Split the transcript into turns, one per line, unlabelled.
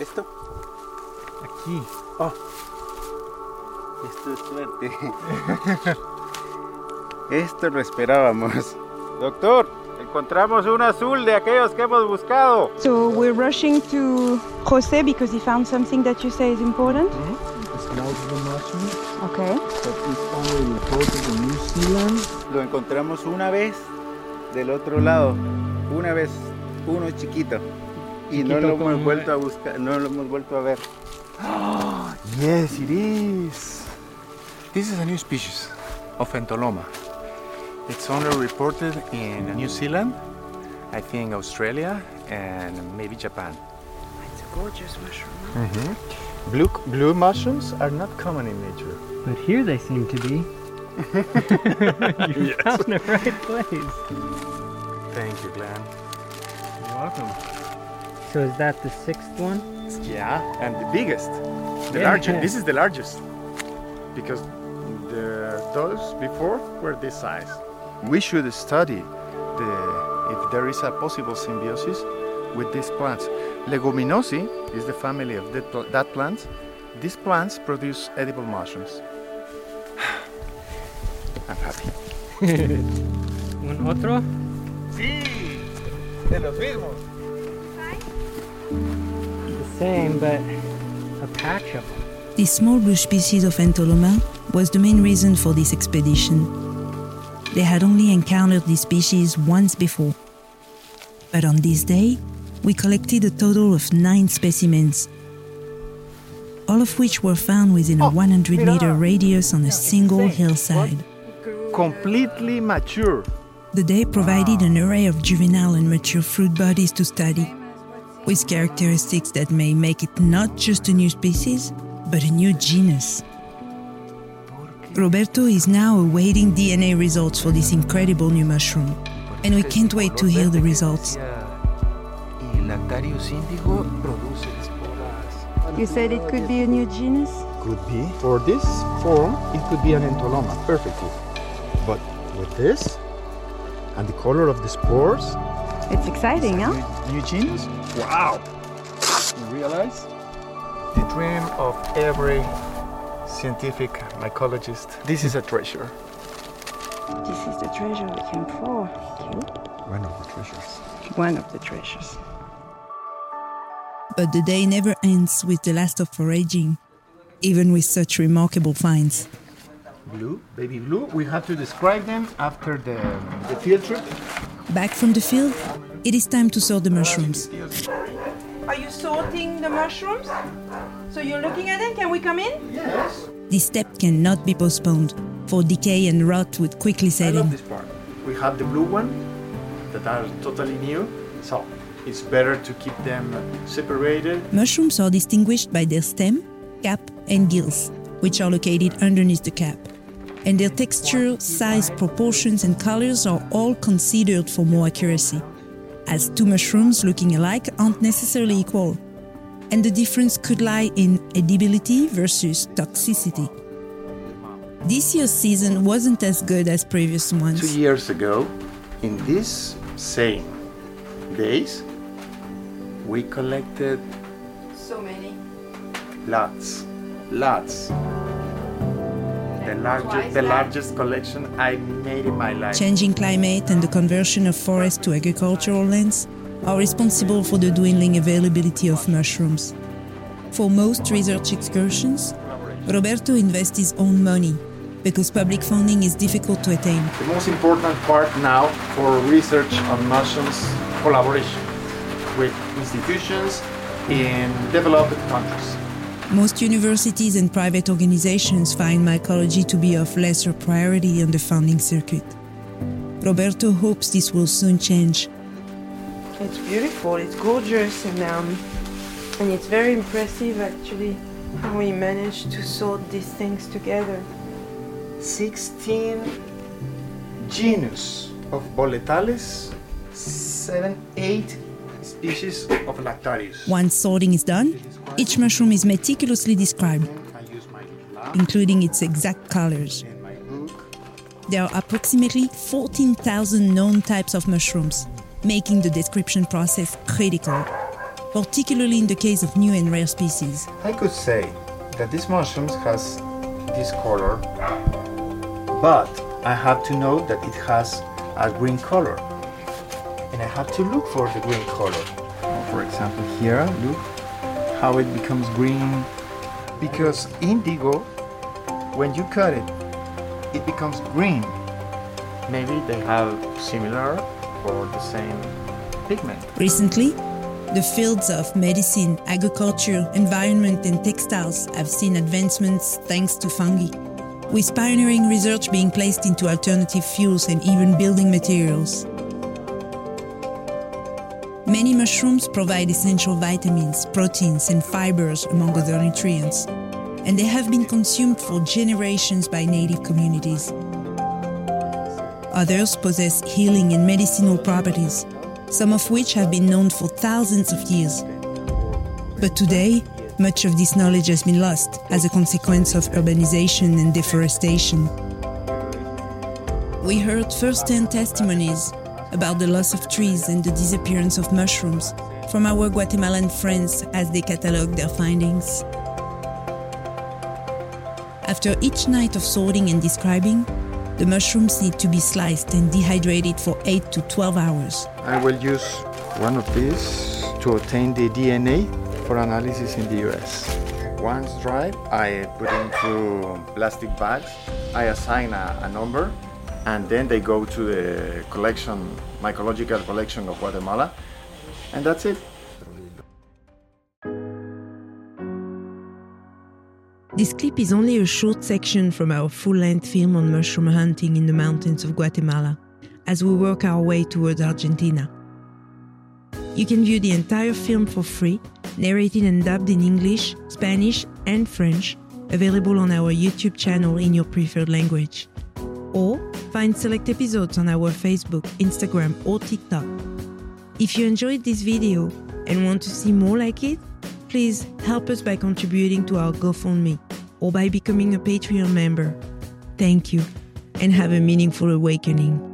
¿Esto?
Aquí.
Oh. Esto es suerte. Esto lo esperábamos. Doctor, encontramos un azul de aquellos que hemos buscado.
So we're rushing to Jose because he found something that you say is important.
It's multiple
Okay.
but it's only reported in New Zealand.
Lo encontramos una vez del otro lado. Una vez, uno chiquito. Y no
Chiquito
lo hemos
como-
vuelto a buscar, no lo hemos vuelto a ver.
Yes, it is. This is a new species of Entoloma. It's only reported in New Zealand, I think Australia, and maybe Japan.
It's a gorgeous mushroom. Mm-hmm.
Blue, blue mushrooms are not common in nature.
But here they seem to be. you found the right place.
Thank you, Glenn.
You're welcome. So is that the sixth one?
Yeah, and the biggest, the
Yeah.
largest. This is the largest because the those before were this size. We should study the if there is a possible symbiosis with these plants. Leguminosae is the family of that, pl- that plant. These plants produce edible mushrooms. I'm happy.
Un otro?
Sí, de los mismos.
The same, but a patch of them.
This small bush species of Entoloma was the main reason for this expedition. They had only encountered this species once before. But on this day, we collected a total of nine specimens, all of which were found within a 100 meter radius on a single hillside.
Completely mature.
The day provided an array of juvenile and mature fruit bodies to study, with characteristics that may make it not just a new species, but a new genus. Roberto is now awaiting DNA results for this incredible new mushroom, and we can't wait to hear the results.
Y Lactarius indigo produce esporas.
You said it could be a new genus?
Could be. For this form, it could be an entoloma, perfectly. But with this, and the color of the spores,
It's exciting, huh?
new, new genus? Wow! You realize? The dream of every scientific mycologist. This is a treasure.
This is the treasure we came for. Thank you.
One of the treasures.
One of the treasures.
But the day never ends with the last of foraging, even with such remarkable finds.
Blue, baby blue. We have to describe them after the, the field trip.
Back from the field, it is time to sort the mushrooms.
Are you sorting the mushrooms? So you're looking at them? Can we come in? Yes.
This step cannot be postponed, for decay and rot would quickly set in.
I
set
love
in.
this part. We have the blue one that are totally new, so it's better to keep them separated.
Mushrooms are distinguished by their stem, cap, and gills, which are located underneath the cap. And their texture, size, proportions, and colors are all considered for more accuracy, as two mushrooms looking alike aren't necessarily equal. And the difference could lie in edibility versus toxicity. This year's season wasn't as good as previous ones.
Two years ago, in these same days, we collected
So many.
lots, lots. The largest, the largest collection I made in my life.
Changing climate and the conversion of forests to agricultural lands are responsible for the dwindling availability of mushrooms. For most research excursions, Roberto invests his own money because public funding is difficult to attain.
The most important part now for research on mushrooms collaboration with institutions in developed countries.
Most universities and private organizations find mycology to be of lesser priority on the funding circuit. Roberto hopes this will soon change.
It's beautiful. It's gorgeous, and um, and it's very impressive actually how we managed to sort these things together.
16 genus of Boletales, 7, 8 species of Lactarius.
Once sorting is done, each mushroom is meticulously described,
I use my lab
including its exact colors.
and my book.
There are approximately 14,000 known types of mushrooms, making the description process critical. particularly in the case of new and rare species.
I could say that this mushroom has this color, but I have to know that it has a green color. And I have to look for the green color.
For example, here, look how it becomes green.
Because indigo, when you cut it, it becomes green. Maybe they have similar or the same pigment.
Recently, the fields of medicine, agriculture, environment, and textiles have seen advancements thanks to fungi, with pioneering research being placed into alternative fuels and even building materials. Many mushrooms provide essential vitamins, proteins, and fibers, among other nutrients, and they have been consumed for generations by native communities. Others possess healing and medicinal properties, some of which have been known for thousands of years. But today, much of this knowledge has been lost as a consequence of urbanization and deforestation. We heard first hand testimonies about the loss of trees and the disappearance of mushrooms from our Guatemalan friends as they catalogue their findings. After each night of sorting and describing, the mushrooms need to be sliced and dehydrated for 8 to 12 hours.
I will use one of these to obtain the DNA for analysis in the US. Once dried, I put into plastic bags. I assign a, a number and then they go to the collection, mycological collection of Guatemala, and that's it.
This clip is only a short section from our full length film on mushroom hunting in the mountains of Guatemala as we work our way towards Argentina. You can view the entire film for free, narrated and dubbed in English, Spanish, and French, available on our YouTube channel in your preferred language. Or find select episodes on our Facebook, Instagram, or TikTok. If you enjoyed this video and want to see more like it, please help us by contributing to our GoFundMe or by becoming a Patreon member. Thank you and have a meaningful awakening.